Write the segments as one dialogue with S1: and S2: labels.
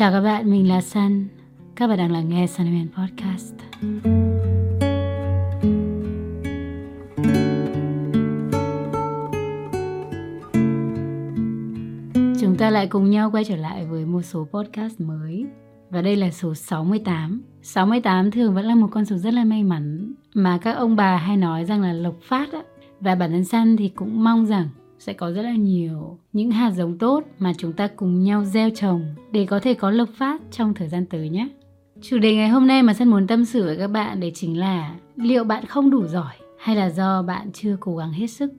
S1: Chào các bạn, mình là Sun. Các bạn đang lắng nghe Sunman Podcast. Chúng ta lại cùng nhau quay trở lại với một số podcast mới. Và đây là số 68. 68 thường vẫn là một con số rất là may mắn mà các ông bà hay nói rằng là lộc phát á. Và bản thân Sun thì cũng mong rằng sẽ có rất là nhiều những hạt giống tốt mà chúng ta cùng nhau gieo trồng để có thể có lộc phát trong thời gian tới nhé. Chủ đề ngày hôm nay mà Sân muốn tâm sự với các bạn đấy chính là liệu bạn không đủ giỏi hay là do bạn chưa cố gắng hết sức?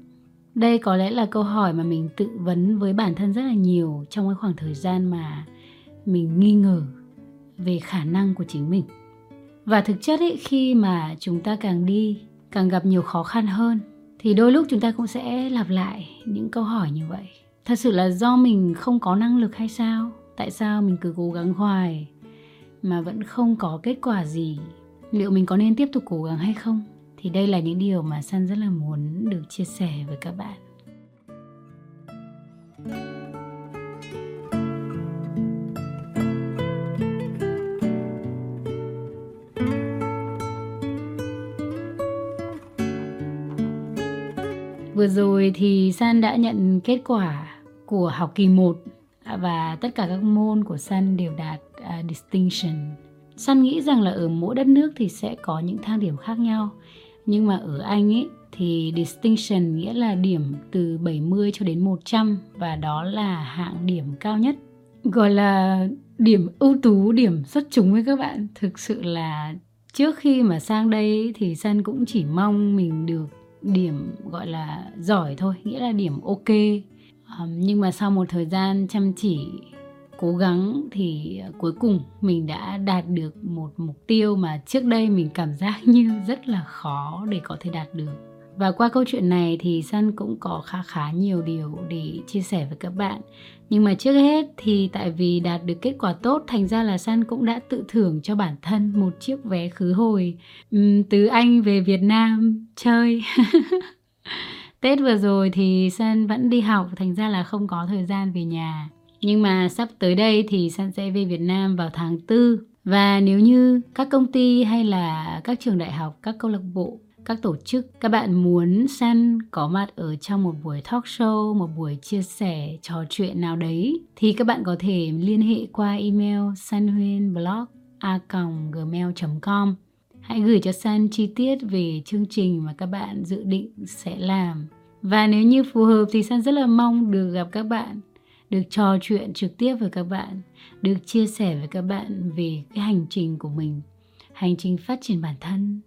S1: Đây có lẽ là câu hỏi mà mình tự vấn với bản thân rất là nhiều trong cái khoảng thời gian mà mình nghi ngờ về khả năng của chính mình. Và thực chất ấy, khi mà chúng ta càng đi, càng gặp nhiều khó khăn hơn thì đôi lúc chúng ta cũng sẽ lặp lại những câu hỏi như vậy. Thật sự là do mình không có năng lực hay sao? Tại sao mình cứ cố gắng hoài mà vẫn không có kết quả gì? Liệu mình có nên tiếp tục cố gắng hay không? Thì đây là những điều mà san rất là muốn được chia sẻ với các bạn. Vừa rồi thì San đã nhận kết quả của học kỳ 1 à, và tất cả các môn của San đều đạt uh, distinction. San nghĩ rằng là ở mỗi đất nước thì sẽ có những thang điểm khác nhau. Nhưng mà ở Anh ấy thì distinction nghĩa là điểm từ 70 cho đến 100 và đó là hạng điểm cao nhất. Gọi là điểm ưu tú, điểm xuất chúng với các bạn. Thực sự là trước khi mà sang đây thì San cũng chỉ mong mình được điểm gọi là giỏi thôi nghĩa là điểm ok. Um, nhưng mà sau một thời gian chăm chỉ cố gắng thì ờ, cuối cùng mình đã đạt được một mục tiêu mà trước đây mình cảm giác như rất là khó để có thể đạt được và qua câu chuyện này thì Sun cũng có khá khá nhiều điều để chia sẻ với các bạn. Nhưng mà trước hết thì tại vì đạt được kết quả tốt thành ra là Sun cũng đã tự thưởng cho bản thân một chiếc vé khứ hồi uhm, từ Anh về Việt Nam chơi. Tết vừa rồi thì Sun vẫn đi học thành ra là không có thời gian về nhà. Nhưng mà sắp tới đây thì Sun sẽ về Việt Nam vào tháng 4 và nếu như các công ty hay là các trường đại học, các câu lạc bộ các tổ chức. Các bạn muốn San có mặt ở trong một buổi talk show, một buổi chia sẻ, trò chuyện nào đấy, thì các bạn có thể liên hệ qua email sanhuyenblog a gmail com. Hãy gửi cho san chi tiết về chương trình mà các bạn dự định sẽ làm. Và nếu như phù hợp thì san rất là mong được gặp các bạn, được trò chuyện trực tiếp với các bạn, được chia sẻ với các bạn về cái hành trình của mình, hành trình phát triển bản thân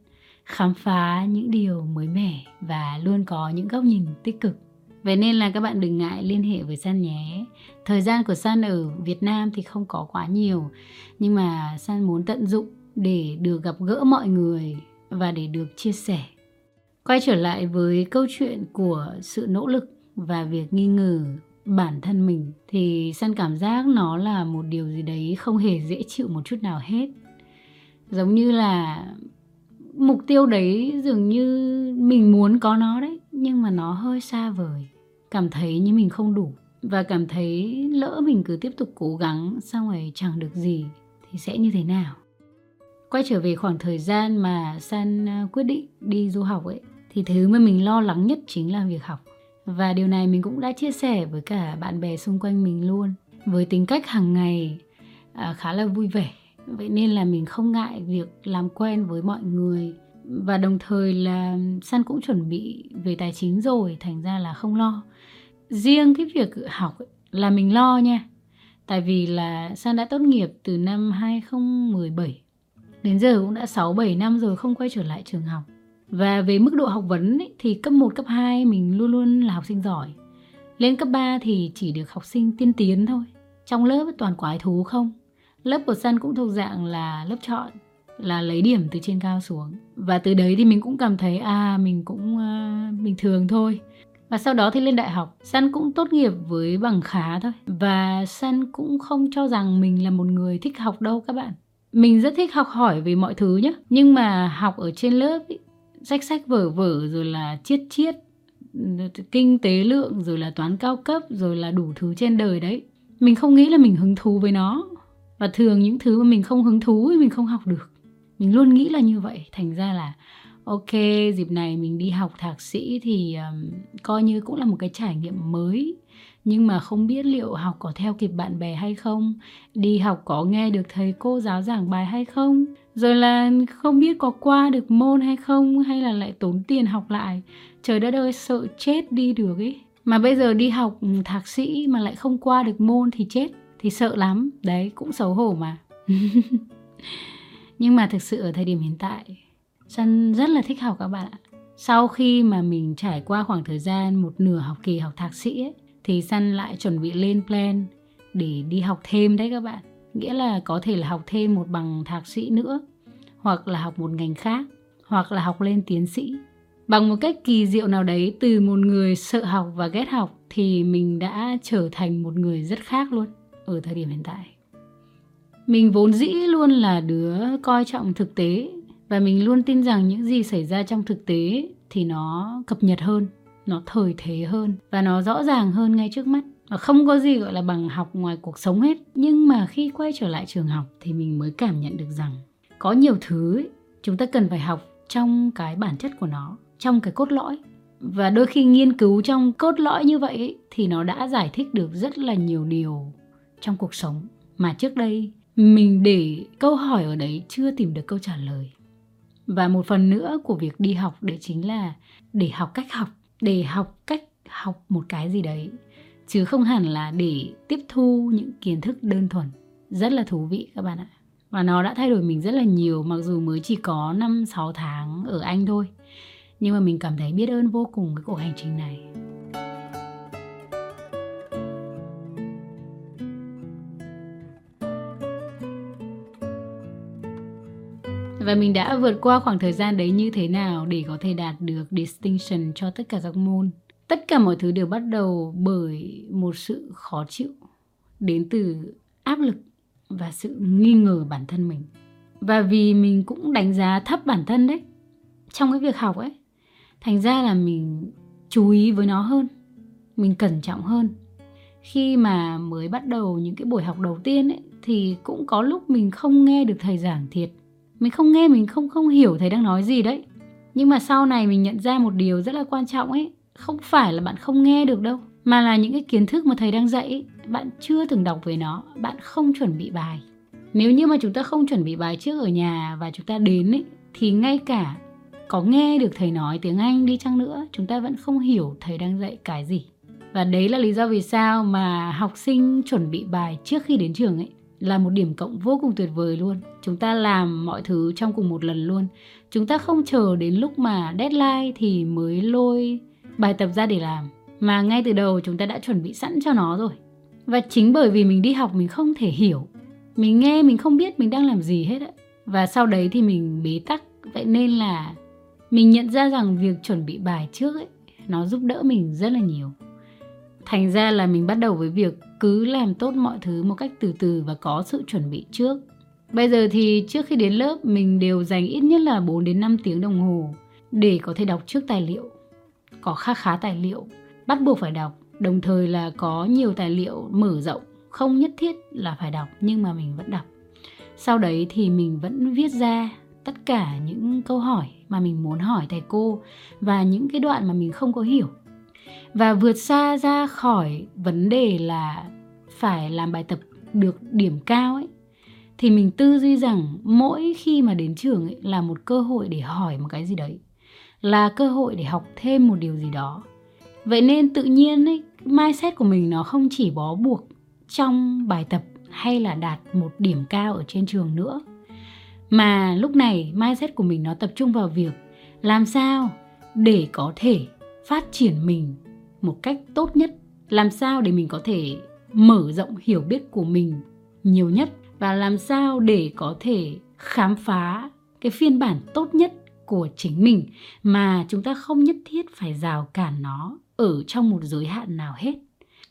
S1: khám phá những điều mới mẻ và luôn có những góc nhìn tích cực. Vậy nên là các bạn đừng ngại liên hệ với San nhé. Thời gian của San ở Việt Nam thì không có quá nhiều, nhưng mà San muốn tận dụng để được gặp gỡ mọi người và để được chia sẻ. Quay trở lại với câu chuyện của sự nỗ lực và việc nghi ngờ bản thân mình thì San cảm giác nó là một điều gì đấy không hề dễ chịu một chút nào hết. Giống như là mục tiêu đấy dường như mình muốn có nó đấy nhưng mà nó hơi xa vời. Cảm thấy như mình không đủ và cảm thấy lỡ mình cứ tiếp tục cố gắng xong rồi chẳng được gì thì sẽ như thế nào? Quay trở về khoảng thời gian mà san à, quyết định đi du học ấy thì thứ mà mình lo lắng nhất chính là việc học. Và điều này mình cũng đã chia sẻ với cả bạn bè xung quanh mình luôn. Với tính cách hàng ngày à, khá là vui vẻ vậy nên là mình không ngại việc làm quen với mọi người. Và đồng thời là San cũng chuẩn bị về tài chính rồi thành ra là không lo. Riêng cái việc học ấy, là mình lo nha. Tại vì là San đã tốt nghiệp từ năm 2017 đến giờ cũng đã 6-7 năm rồi không quay trở lại trường học. Và về mức độ học vấn ấy, thì cấp 1, cấp 2 mình luôn luôn là học sinh giỏi. Lên cấp 3 thì chỉ được học sinh tiên tiến thôi. Trong lớp toàn quái thú không? Lớp của Sun cũng thuộc dạng là lớp chọn là lấy điểm từ trên cao xuống. Và từ đấy thì mình cũng cảm thấy à mình cũng ờ, uh, bình thường thôi. Và sau đó thì lên đại học Sun cũng tốt nghiệp với bằng khá thôi. Và Sun cũng không cho rằng mình là một người thích học đâu các bạn. Mình rất thích học hỏi về mọi thứ nhé nhưng mà học ở trên lớp ý, sách sách vở vở rồi là chiết chiết kinh tế lượng rồi là toán cao cấp rồi là đủ thứ trên đời đấy. Mình không nghĩ là mình hứng thú với nó và thường những thứ mà mình không hứng thú thì mình không học được. Mình luôn nghĩ là như vậy. Thành ra là ok dịp này mình đi học thạc sĩ thì um, coi như cũng là một cái trải nghiệm mới. Nhưng mà không biết liệu học có theo kịp bạn bè hay không? Đi học có nghe được thầy cô giáo giảng bài hay không? Rồi là không biết có qua được môn hay không? Hay là lại tốn tiền học lại? Trời đất ơi sợ chết đi được ấy. Mà bây giờ đi học thạc sĩ mà lại không qua được môn thì chết thì sợ lắm. Đấy cũng xấu hổ mà. Nhưng mà thực sự ở thời điểm hiện tại Sun rất là thích học các bạn ạ. Sau khi mà mình trải qua khoảng thời gian một nửa học kỳ học thạc sĩ ấy, thì Sun lại chuẩn bị lên plan để đi học thêm đấy các bạn. Nghĩa là có thể là học thêm một bằng thạc sĩ nữa hoặc là học một ngành khác hoặc là học lên tiến sĩ. Bằng một cách kỳ diệu nào đấy từ một người sợ học và ghét học thì mình đã trở thành một người rất khác luôn ở thời điểm hiện tại. Mình vốn dĩ luôn là đứa coi trọng thực tế và mình luôn tin rằng những gì xảy ra trong thực tế thì nó cập nhật hơn nó thời thế hơn và nó rõ ràng hơn ngay trước mắt. Và không có gì gọi là bằng học ngoài cuộc sống hết. Nhưng mà khi quay trở lại trường học thì mình mới cảm nhận được rằng có nhiều thứ ấy, chúng ta cần phải học trong cái bản chất của nó trong cái cốt lõi. Và đôi khi nghiên cứu trong cốt lõi như vậy ấy, thì nó đã giải thích được rất là nhiều điều trong cuộc sống. Mà trước đây, mình để câu hỏi ở đấy chưa tìm được câu trả lời. Và một phần nữa của việc đi học đấy chính là để học cách học, để học cách học một cái gì đấy. Chứ không hẳn là để tiếp thu những kiến thức đơn thuần. Rất là thú vị các bạn ạ. Và nó đã thay đổi mình rất là nhiều, mặc dù mới chỉ có 5 6 tháng ở Anh thôi. Nhưng mà mình cảm thấy biết ơn vô cùng cái cuộc hành trình này. Và mình đã vượt qua khoảng thời gian đấy như thế nào để có thể đạt được distinction cho tất cả các môn. Tất cả mọi thứ đều bắt đầu bởi một sự khó chịu đến từ áp lực và sự nghi ngờ bản thân mình. Và vì mình cũng đánh giá thấp bản thân đấy trong cái việc học ấy. Thành ra là mình chú ý với nó hơn, mình cẩn trọng hơn. Khi mà mới bắt đầu những cái buổi học đầu tiên ấy thì cũng có lúc mình không nghe được thầy giảng thiệt mình không nghe mình không không hiểu thầy đang nói gì đấy. Nhưng mà sau này mình nhận ra một điều rất là quan trọng ấy. Không phải là bạn không nghe được đâu mà là những cái kiến thức mà thầy đang dạy ấy, bạn chưa từng đọc về nó bạn không chuẩn bị bài. Nếu như mà chúng ta không chuẩn bị bài trước ở nhà và chúng ta đến ấy, thì ngay cả có nghe được thầy nói tiếng Anh đi chăng nữa chúng ta vẫn không hiểu thầy đang dạy cái gì. Và đấy là lý do vì sao mà học sinh chuẩn bị bài trước khi đến trường ấy là một điểm cộng vô cùng tuyệt vời luôn. Chúng ta làm mọi thứ trong cùng một lần luôn. Chúng ta không chờ đến lúc mà deadline thì mới lôi bài tập ra để làm. Mà ngay từ đầu chúng ta đã chuẩn bị sẵn cho nó rồi. Và chính bởi vì mình đi học mình không thể hiểu. Mình nghe mình không biết mình đang làm gì hết á. Và sau đấy thì mình bế tắc. Vậy nên là mình nhận ra rằng việc chuẩn bị bài trước ấy, nó giúp đỡ mình rất là nhiều. Thành ra là mình bắt đầu với việc cứ làm tốt mọi thứ một cách từ từ và có sự chuẩn bị trước. Bây giờ thì trước khi đến lớp mình đều dành ít nhất là 4 đến 5 tiếng đồng hồ để có thể đọc trước tài liệu. Có khá khá tài liệu, bắt buộc phải đọc, đồng thời là có nhiều tài liệu mở rộng, không nhất thiết là phải đọc nhưng mà mình vẫn đọc. Sau đấy thì mình vẫn viết ra tất cả những câu hỏi mà mình muốn hỏi thầy cô và những cái đoạn mà mình không có hiểu và vượt xa ra khỏi vấn đề là phải làm bài tập được điểm cao ấy, thì mình tư duy rằng mỗi khi mà đến trường ấy là một cơ hội để hỏi một cái gì đấy, là cơ hội để học thêm một điều gì đó. Vậy nên tự nhiên ấy, mindset của mình nó không chỉ bó buộc trong bài tập hay là đạt một điểm cao ở trên trường nữa, mà lúc này mindset của mình nó tập trung vào việc làm sao để có thể phát triển mình một cách tốt nhất, làm sao để mình có thể mở rộng hiểu biết của mình nhiều nhất và làm sao để có thể khám phá cái phiên bản tốt nhất của chính mình mà chúng ta không nhất thiết phải rào cản nó ở trong một giới hạn nào hết.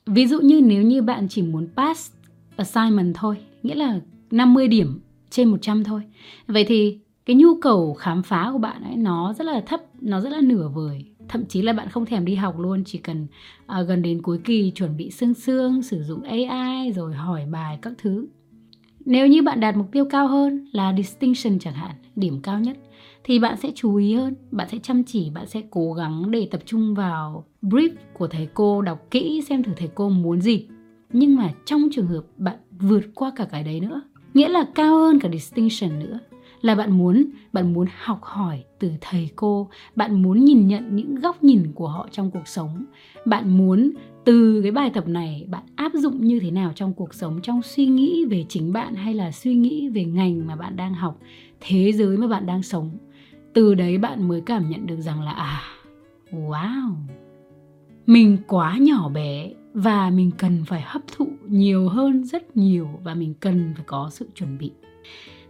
S1: Ví dụ như nếu như bạn chỉ muốn pass assignment thôi, nghĩa là 50 điểm trên 100 thôi. Vậy thì cái nhu cầu khám phá của bạn ấy nó rất là thấp, nó rất là nửa vời thậm chí là bạn không thèm đi học luôn chỉ cần à, gần đến cuối kỳ chuẩn bị xương xương sử dụng AI rồi hỏi bài các thứ. Nếu như bạn đạt mục tiêu cao hơn là distinction chẳng hạn điểm cao nhất thì bạn sẽ chú ý hơn bạn sẽ chăm chỉ bạn sẽ cố gắng để tập trung vào brief của thầy cô đọc kỹ xem thử thầy cô muốn gì. Nhưng mà trong trường hợp bạn vượt qua cả cái đấy nữa nghĩa là cao hơn cả distinction nữa là bạn muốn bạn muốn học hỏi từ thầy cô, bạn muốn nhìn nhận những góc nhìn của họ trong cuộc sống. Bạn muốn từ cái bài tập này bạn áp dụng như thế nào trong cuộc sống, trong suy nghĩ về chính bạn hay là suy nghĩ về ngành mà bạn đang học, thế giới mà bạn đang sống. Từ đấy bạn mới cảm nhận được rằng là à wow, mình quá nhỏ bé và mình cần phải hấp thụ nhiều hơn rất nhiều và mình cần phải có sự chuẩn bị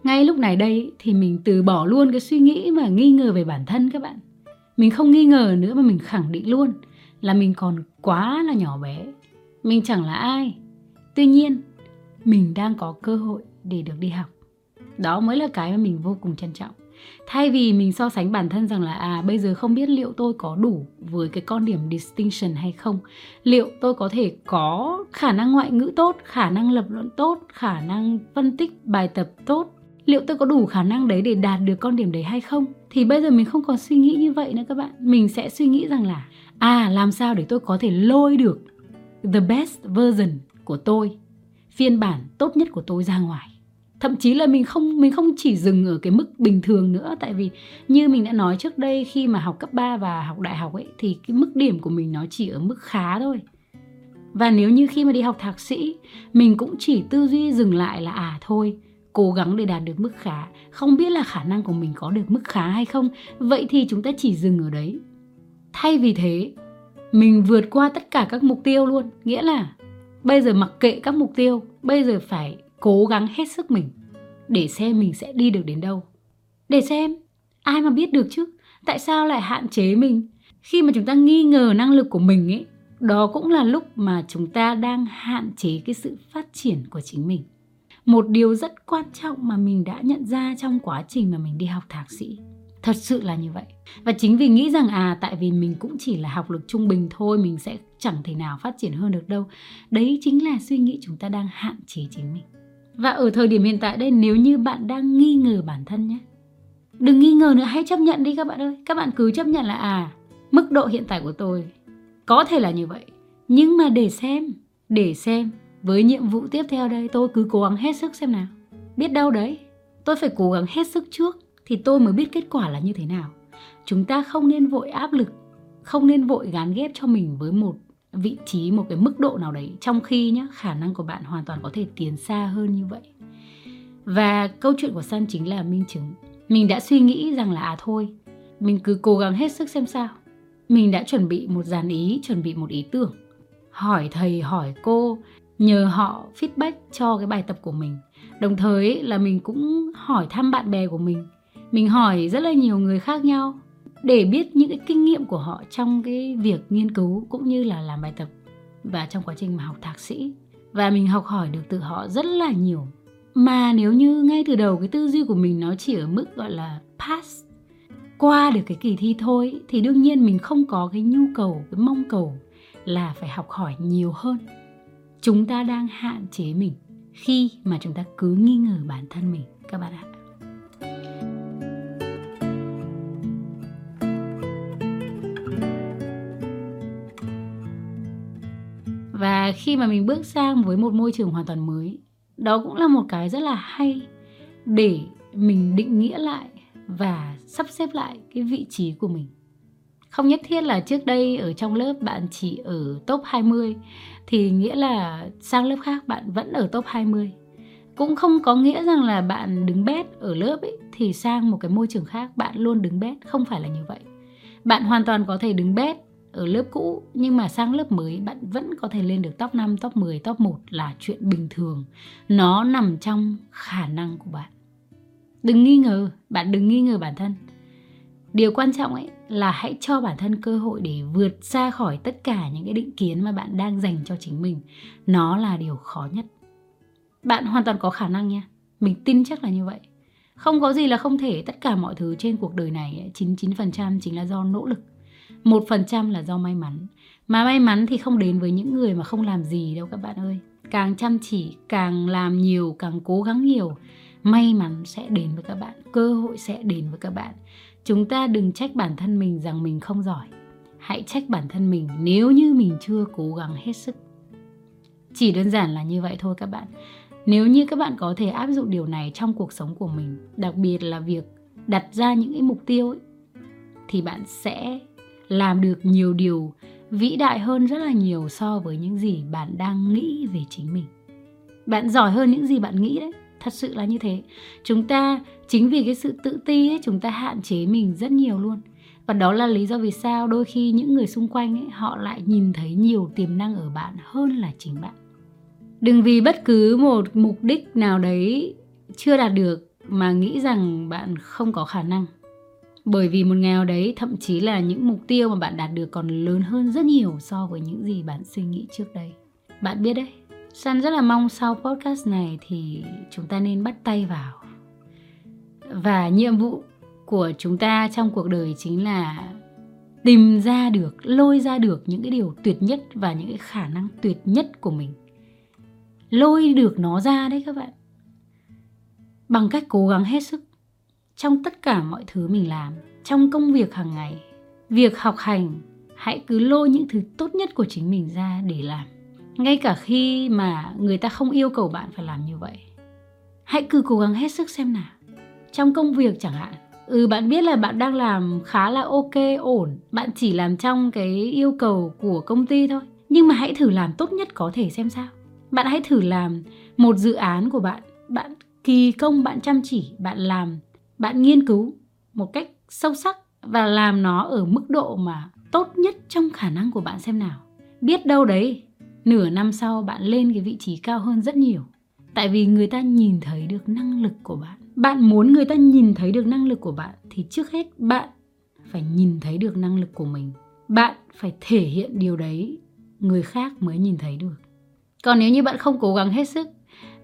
S1: ngay lúc này đây thì mình từ bỏ luôn cái suy nghĩ mà nghi ngờ về bản thân các bạn. Mình không nghi ngờ nữa mà mình khẳng định luôn là mình còn quá là nhỏ bé. Mình chẳng là ai. Tuy nhiên, mình đang có cơ hội để được đi học. Đó mới là cái mà mình vô cùng trân trọng. Thay vì mình so sánh bản thân rằng là à bây giờ không biết liệu tôi có đủ với cái con điểm distinction hay không, liệu tôi có thể có khả năng ngoại ngữ tốt, khả năng lập luận tốt, khả năng phân tích bài tập tốt liệu tôi có đủ khả năng đấy để đạt được con điểm đấy hay không? Thì bây giờ mình không còn suy nghĩ như vậy nữa các bạn. Mình sẽ suy nghĩ rằng là à làm sao để tôi có thể lôi được the best version của tôi, phiên bản tốt nhất của tôi ra ngoài? Thậm chí là mình không mình không chỉ dừng ở cái mức bình thường nữa. Tại vì như mình đã nói trước đây, khi mà học cấp 3 và học đại học ấy, thì cái mức điểm của mình nó chỉ ở mức khá thôi. Và nếu như khi mà đi học thạc sĩ, mình cũng chỉ tư duy dừng lại là à thôi cố gắng để đạt được mức khá. Không biết là khả năng của mình có được mức khá hay không? Vậy thì chúng ta chỉ dừng ở đấy. Thay vì thế, mình vượt qua tất cả các mục tiêu luôn. Nghĩa là, bây giờ mặc kệ các mục tiêu, bây giờ phải cố gắng hết sức mình để xem mình sẽ đi được đến đâu. Để xem, ai mà biết được chứ? Tại sao lại hạn chế mình? Khi mà chúng ta nghi ngờ năng lực của mình ấy, đó cũng là lúc mà chúng ta đang hạn chế cái sự phát triển của chính mình một điều rất quan trọng mà mình đã nhận ra trong quá trình mà mình đi học thạc sĩ. Thật sự là như vậy. Và chính vì nghĩ rằng à tại vì mình cũng chỉ là học lực trung bình thôi, mình sẽ chẳng thể nào phát triển hơn được đâu. Đấy chính là suy nghĩ chúng ta đang hạn chế chính mình. Và ở thời điểm hiện tại đây, nếu như bạn đang nghi ngờ bản thân nhé. Đừng nghi ngờ nữa, hãy chấp nhận đi các bạn ơi. Các bạn cứ chấp nhận là à mức độ hiện tại của tôi có thể là như vậy. Nhưng mà để xem để xem với nhiệm vụ tiếp theo đây, tôi cứ cố gắng hết sức xem nào. Biết đâu đấy, tôi phải cố gắng hết sức trước thì tôi mới biết kết quả là như thế nào. Chúng ta không nên vội áp lực, không nên vội gán ghép cho mình với một vị trí, một cái mức độ nào đấy, trong khi nhá, khả năng của bạn hoàn toàn có thể tiến xa hơn như vậy. Và câu chuyện của san chính là minh chứng. Mình đã suy nghĩ rằng là à thôi, mình cứ cố gắng hết sức xem sao. Mình đã chuẩn bị một dàn ý, chuẩn bị một ý tưởng. Hỏi thầy, hỏi cô nhờ họ feedback cho cái bài tập của mình. Đồng thời là mình cũng hỏi thăm bạn bè của mình. Mình hỏi rất là nhiều người khác nhau để biết những cái kinh nghiệm của họ trong cái việc nghiên cứu cũng như là làm bài tập và trong quá trình mà học thạc sĩ. Và mình học hỏi được từ họ rất là nhiều. Mà nếu như ngay từ đầu cái tư duy của mình nó chỉ ở mức gọi là pass qua được cái kỳ thi thôi thì đương nhiên mình không có cái nhu cầu, cái mong cầu là phải học hỏi nhiều hơn chúng ta đang hạn chế mình khi mà chúng ta cứ nghi ngờ bản thân mình, các bạn ạ. Và khi mà mình bước sang với một môi trường hoàn toàn mới, đó cũng là một cái rất là hay để mình định nghĩa lại và sắp xếp lại cái vị trí của mình không nhất thiết là trước đây ở trong lớp bạn chỉ ở top 20 thì nghĩa là sang lớp khác bạn vẫn ở top 20 cũng không có nghĩa rằng là bạn đứng bét ở lớp ấy thì sang một cái môi trường khác bạn luôn đứng bét không phải là như vậy bạn hoàn toàn có thể đứng bét ở lớp cũ nhưng mà sang lớp mới bạn vẫn có thể lên được top 5, top 10, top 1 là chuyện bình thường. Nó nằm trong khả năng của bạn. Đừng nghi ngờ, bạn đừng nghi ngờ bản thân. Điều quan trọng ấy là hãy cho bản thân cơ hội để vượt ra khỏi tất cả những cái định kiến mà bạn đang dành cho chính mình. Nó là điều khó nhất. Bạn hoàn toàn có khả năng nha. Mình tin chắc là như vậy. Không có gì là không thể, tất cả mọi thứ trên cuộc đời này 99% chính là do nỗ lực một phần trăm là do may mắn mà may mắn thì không đến với những người mà không làm gì đâu các bạn ơi càng chăm chỉ càng làm nhiều càng cố gắng nhiều may mắn sẽ đến với các bạn cơ hội sẽ đến với các bạn chúng ta đừng trách bản thân mình rằng mình không giỏi. Hãy trách bản thân mình nếu như mình chưa cố gắng hết sức. Chỉ đơn giản là như vậy thôi các bạn. Nếu như các bạn có thể áp dụng điều này trong cuộc sống của mình đặc biệt là việc đặt ra những cái mục tiêu ấy, thì bạn sẽ làm được nhiều điều vĩ đại hơn rất là nhiều so với những gì bạn đang nghĩ về chính mình. Bạn giỏi hơn những gì bạn nghĩ đấy thật sự là như thế. Chúng ta, chính vì cái sự tự ti ấy, chúng ta hạn chế mình rất nhiều luôn. Và đó là lý do vì sao đôi khi những người xung quanh ấy, họ lại nhìn thấy nhiều tiềm năng ở bạn hơn là chính bạn. Đừng vì bất cứ một mục đích nào đấy chưa đạt được mà nghĩ rằng bạn không có khả năng. Bởi vì một ngày nào đấy, thậm chí là những mục tiêu mà bạn đạt được còn lớn hơn rất nhiều so với những gì bạn suy nghĩ trước đây. Bạn biết đấy. San rất là mong sau podcast này thì chúng ta nên bắt tay vào. Và nhiệm vụ của chúng ta trong cuộc đời chính là tìm ra được, lôi ra được những cái điều tuyệt nhất và những cái khả năng tuyệt nhất của mình. Lôi được nó ra đấy các bạn. Bằng cách cố gắng hết sức trong tất cả mọi thứ mình làm, trong công việc hàng ngày. Việc học hành, hãy cứ lôi những thứ tốt nhất của chính mình ra để làm ngay cả khi mà người ta không yêu cầu bạn phải làm như vậy, hãy cứ cố gắng hết sức xem nào. Trong công việc chẳng hạn ừ bạn biết là bạn đang làm khá là ok, ổn. Bạn chỉ làm trong cái yêu cầu của công ty thôi. Nhưng mà hãy thử làm tốt nhất có thể xem sao. Bạn hãy thử làm một dự án của bạn. Bạn kỳ công, bạn chăm chỉ, bạn làm, bạn nghiên cứu một cách sâu sắc và làm nó ở mức độ mà tốt nhất trong khả năng của bạn xem nào. Biết đâu đấy nửa năm sau bạn lên cái vị trí cao hơn rất nhiều. Tại vì người ta nhìn thấy được năng lực của bạn. Bạn muốn người ta nhìn thấy được năng lực của bạn thì trước hết bạn phải nhìn thấy được năng lực của mình. Bạn phải thể hiện điều đấy, người khác mới nhìn thấy được. Còn nếu như bạn không cố gắng hết sức,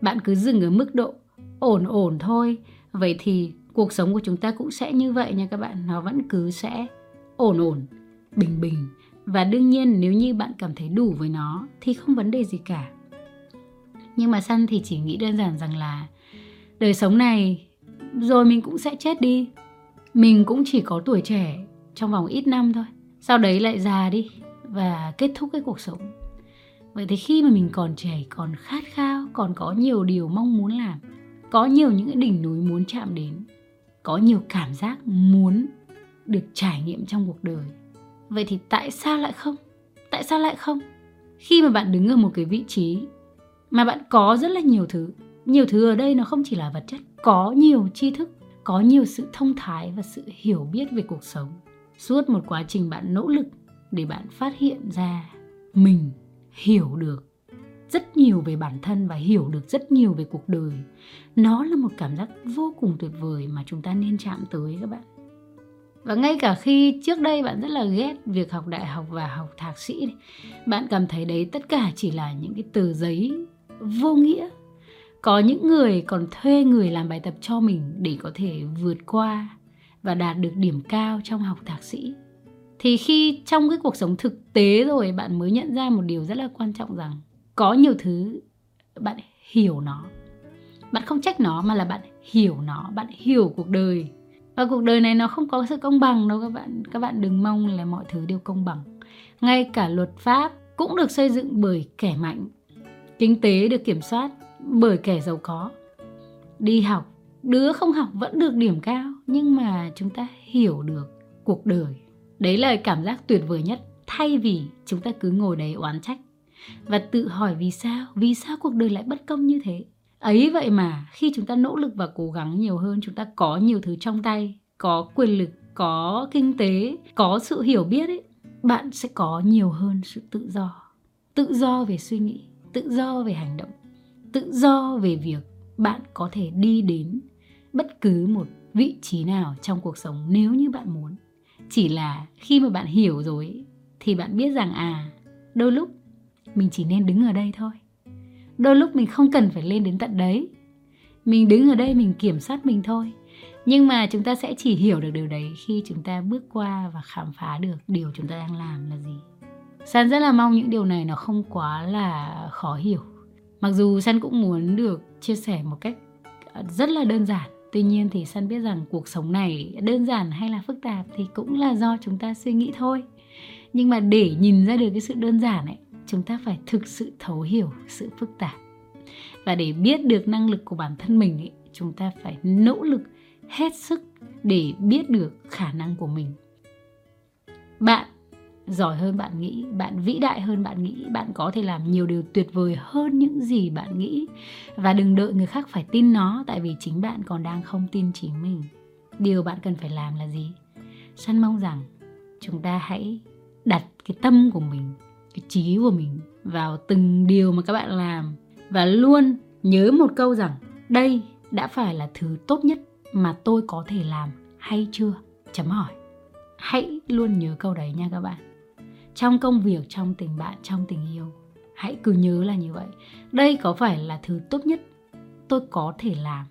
S1: bạn cứ dừng ở mức độ ổn ổn thôi. Vậy thì cuộc sống của chúng ta cũng sẽ như vậy nha các bạn. Nó vẫn cứ sẽ ổn ổn, bình bình và đương nhiên nếu như bạn cảm thấy đủ với nó thì không vấn đề gì cả. Nhưng mà săn thì chỉ nghĩ đơn giản rằng là đời sống này, rồi mình cũng sẽ chết đi. Mình cũng chỉ có tuổi trẻ trong vòng ít năm thôi. Sau đấy lại già đi và kết thúc cái cuộc sống. Vậy thì khi mà mình còn trẻ, còn khát khao, còn có nhiều điều mong muốn làm, có nhiều những cái đỉnh núi muốn chạm đến, có nhiều cảm giác muốn được trải nghiệm trong cuộc đời vậy thì tại sao lại không? Tại sao lại không? Khi mà bạn đứng ở một cái vị trí mà bạn có rất là nhiều thứ nhiều thứ ở đây nó không chỉ là vật chất, có nhiều tri thức, có nhiều sự thông thái và sự hiểu biết về cuộc sống. Suốt một quá trình bạn nỗ lực để bạn phát hiện ra mình hiểu được rất nhiều về bản thân và hiểu được rất nhiều về cuộc đời, nó là một cảm giác vô cùng tuyệt vời mà chúng ta nên chạm tới các bạn và ngay cả khi trước đây bạn rất là ghét việc học đại học và học thạc sĩ bạn cảm thấy đấy tất cả chỉ là những cái tờ giấy vô nghĩa. Có những người còn thuê người làm bài tập cho mình để có thể vượt qua và đạt được điểm cao trong học thạc sĩ. Thì khi trong cái cuộc sống thực tế rồi, bạn mới nhận ra một điều rất là quan trọng rằng có nhiều thứ bạn hiểu nó. Bạn không trách nó mà là bạn hiểu nó, bạn hiểu cuộc đời và cuộc đời này nó không có sự công bằng đâu các bạn. Các bạn đừng mong là mọi thứ đều công bằng. Ngay cả luật pháp cũng được xây dựng bởi kẻ mạnh. Kinh tế được kiểm soát bởi kẻ giàu có. Đi học, đứa không học vẫn được điểm cao, nhưng mà chúng ta hiểu được cuộc đời. Đấy là cảm giác tuyệt vời nhất, thay vì chúng ta cứ ngồi đấy oán trách và tự hỏi vì sao vì sao cuộc đời lại bất công như thế ấy vậy mà, khi chúng ta nỗ lực và cố gắng nhiều hơn, chúng ta có nhiều thứ trong tay, có quyền lực, có kinh tế, có sự hiểu biết ấy, bạn sẽ có nhiều hơn sự tự do. Tự do về suy nghĩ, tự do về hành động, tự do về việc bạn có thể đi đến bất cứ một vị trí nào trong cuộc sống nếu như bạn muốn. Chỉ là khi mà bạn hiểu rồi thì bạn biết rằng à đôi lúc mình chỉ nên đứng ở đây thôi đôi lúc mình không cần phải lên đến tận đấy. Mình đứng ở đây mình kiểm soát mình thôi. Nhưng mà chúng ta sẽ chỉ hiểu được điều đấy khi chúng ta bước qua và khám phá được điều chúng ta đang làm là gì. San rất là mong những điều này nó không quá là khó hiểu. Mặc dù san cũng muốn được chia sẻ một cách ờ, rất là đơn giản. Tuy nhiên thì san biết rằng cuộc sống này đơn giản hay là phức tạp thì cũng là do chúng ta suy nghĩ thôi. Nhưng mà để nhìn ra được cái sự đơn giản ấy chúng ta phải thực sự thấu hiểu sự phức tạp. Và để biết được năng lực của bản thân mình ấy, chúng ta phải nỗ lực hết sức để biết được khả năng của mình. Bạn giỏi hơn bạn nghĩ bạn vĩ đại hơn bạn nghĩ bạn có thể làm nhiều điều tuyệt vời hơn những gì bạn nghĩ. Và đừng đợi người khác phải tin nó tại vì chính bạn còn đang không tin chính mình. Điều bạn cần phải làm là gì? Săn mong rằng chúng ta hãy đặt cái tâm của mình cái trí của mình vào từng điều mà các bạn làm. Và luôn nhớ một câu rằng, đây đã phải là thứ tốt nhất mà tôi có thể làm, hay chưa? Chấm hỏi. Hãy luôn nhớ câu đấy nha các bạn. Trong công việc, trong tình bạn, trong tình yêu, hãy cứ nhớ là như vậy. Đây có phải là thứ tốt nhất tôi có thể làm,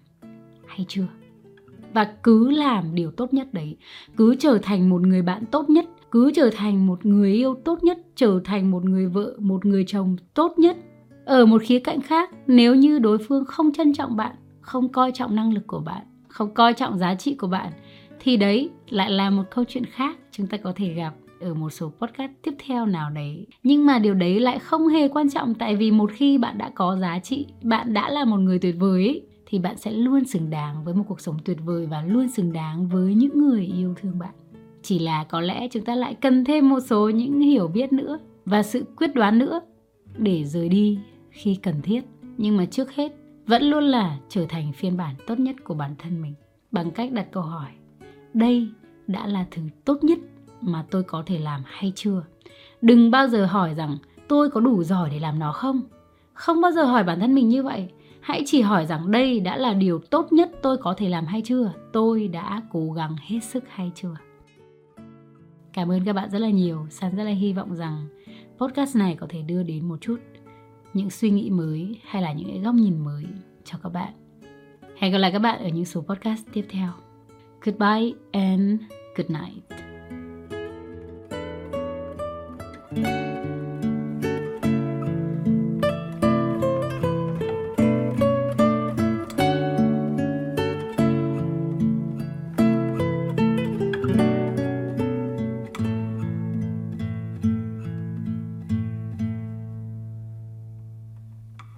S1: hay chưa? Và cứ làm điều tốt nhất đấy, cứ trở thành một người bạn tốt nhất cứ trở thành một người yêu tốt nhất trở thành một người vợ một người chồng tốt nhất. Ở một khía cạnh khác nếu như đối phương không trân trọng bạn không coi trọng năng lực của bạn không coi trọng giá trị của bạn thì đấy lại là một câu chuyện khác chúng ta có thể gặp ở một số podcast tiếp theo nào đấy. Nhưng mà điều đấy lại không hề quan trọng tại vì một khi bạn đã có giá trị bạn đã là một người tuyệt vời ấy, thì bạn sẽ luôn xứng đáng với một cuộc sống tuyệt vời và luôn xứng đáng với những người yêu thương bạn chỉ là có lẽ chúng ta lại cần thêm một số những hiểu biết nữa và sự quyết đoán nữa để rời đi khi cần thiết. Nhưng mà trước hết, vẫn luôn là trở thành phiên bản tốt nhất của bản thân mình. Bằng cách đặt câu hỏi, đây đã là thứ tốt nhất mà tôi có thể làm hay chưa? Đừng bao giờ hỏi rằng, tôi có đủ giỏi để làm nó không? Không bao giờ hỏi bản thân mình như vậy. Hãy chỉ hỏi rằng, đây đã là điều tốt nhất tôi có thể làm hay chưa? Tôi đã cố gắng hết sức hay chưa? Cảm ơn các bạn rất là nhiều. San rất là hy vọng rằng podcast này có thể đưa đến một chút những suy nghĩ mới hay là những góc nhìn mới cho các bạn. Hẹn gặp lại các bạn ở những số podcast tiếp theo. Goodbye and good night. thank you